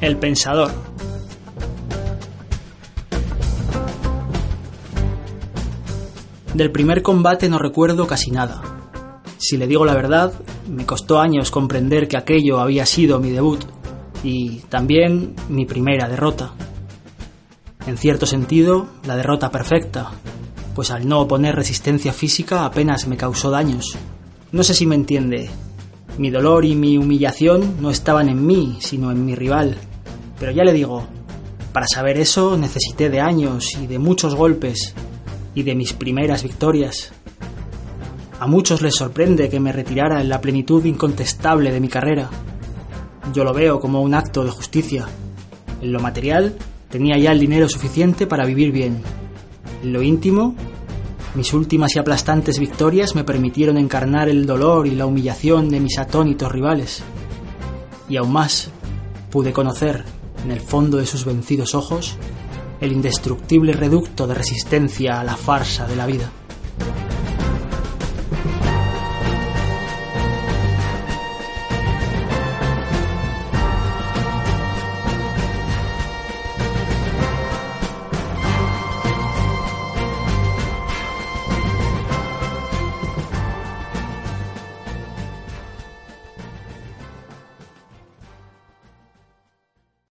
El Pensador. Del primer combate no recuerdo casi nada. Si le digo la verdad, me costó años comprender que aquello había sido mi debut y también mi primera derrota. En cierto sentido, la derrota perfecta, pues al no oponer resistencia física apenas me causó daños. No sé si me entiende. Mi dolor y mi humillación no estaban en mí, sino en mi rival. Pero ya le digo, para saber eso necesité de años y de muchos golpes y de mis primeras victorias. A muchos les sorprende que me retirara en la plenitud incontestable de mi carrera. Yo lo veo como un acto de justicia. En lo material tenía ya el dinero suficiente para vivir bien. En lo íntimo, mis últimas y aplastantes victorias me permitieron encarnar el dolor y la humillación de mis atónitos rivales. Y aún más, pude conocer, en el fondo de sus vencidos ojos, el indestructible reducto de resistencia a la farsa de la vida.